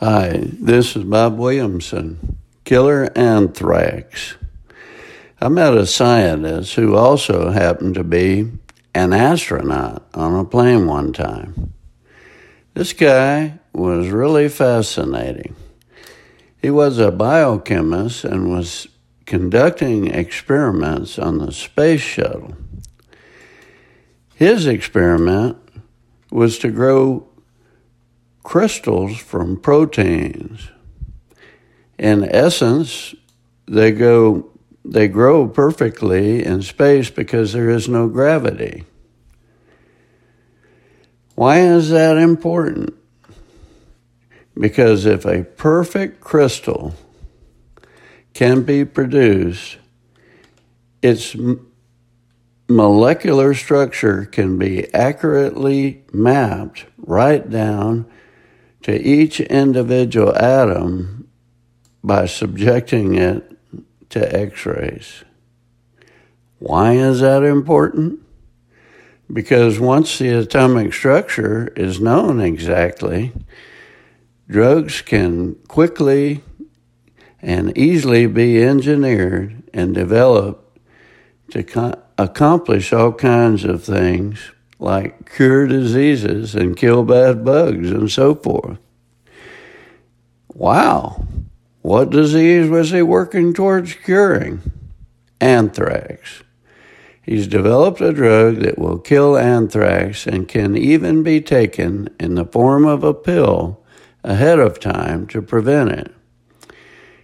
Hi, this is Bob Williamson, Killer Anthrax. I met a scientist who also happened to be an astronaut on a plane one time. This guy was really fascinating. He was a biochemist and was conducting experiments on the space shuttle. His experiment was to grow crystals from proteins. In essence, they go they grow perfectly in space because there is no gravity. Why is that important? Because if a perfect crystal can be produced, its molecular structure can be accurately mapped right down to each individual atom by subjecting it to x rays. Why is that important? Because once the atomic structure is known exactly, drugs can quickly and easily be engineered and developed to co- accomplish all kinds of things like cure diseases and kill bad bugs and so forth. Wow. What disease was he working towards curing? Anthrax. He's developed a drug that will kill anthrax and can even be taken in the form of a pill ahead of time to prevent it.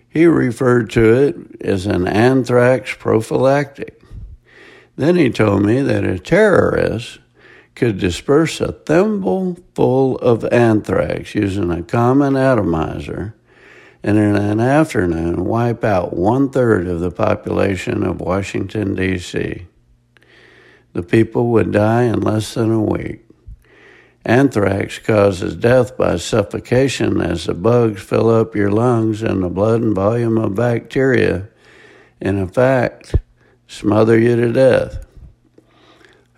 He referred to it as an anthrax prophylactic. Then he told me that a terrorist could disperse a thimble full of anthrax using a common atomizer and in an afternoon wipe out one third of the population of Washington, D.C. The people would die in less than a week. Anthrax causes death by suffocation as the bugs fill up your lungs and the blood and volume of bacteria, in fact, smother you to death.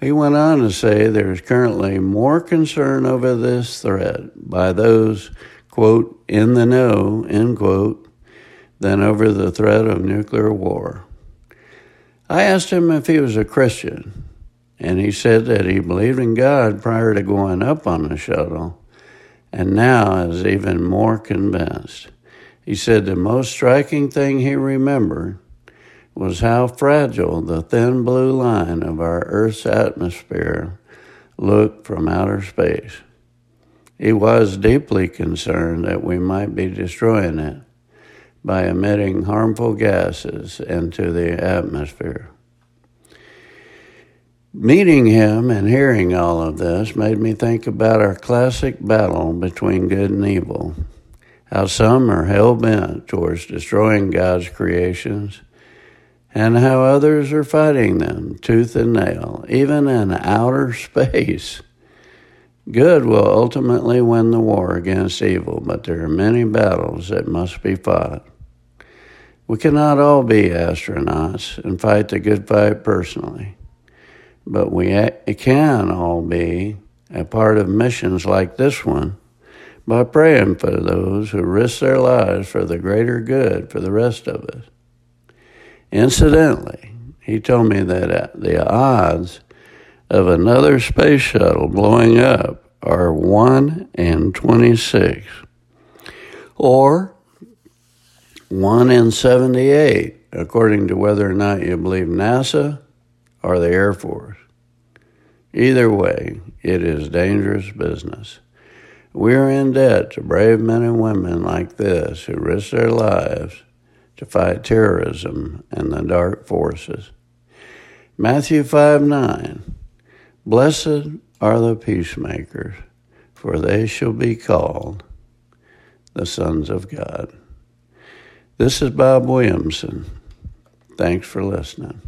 He went on to say there is currently more concern over this threat by those, quote, in the know, end quote, than over the threat of nuclear war. I asked him if he was a Christian, and he said that he believed in God prior to going up on the shuttle, and now is even more convinced. He said the most striking thing he remembered was how fragile the thin blue line of our Earth's atmosphere looked from outer space. He was deeply concerned that we might be destroying it by emitting harmful gases into the atmosphere. Meeting him and hearing all of this made me think about our classic battle between good and evil. How some are hell bent towards destroying God's creations and how others are fighting them tooth and nail, even in outer space. Good will ultimately win the war against evil, but there are many battles that must be fought. We cannot all be astronauts and fight the good fight personally, but we can all be a part of missions like this one by praying for those who risk their lives for the greater good for the rest of us. Incidentally, he told me that uh, the odds of another space shuttle blowing up are 1 in 26, or 1 in 78, according to whether or not you believe NASA or the Air Force. Either way, it is dangerous business. We are in debt to brave men and women like this who risk their lives to fight terrorism and the dark forces. Matthew 5 9 Blessed are the peacemakers, for they shall be called the sons of God. This is Bob Williamson. Thanks for listening.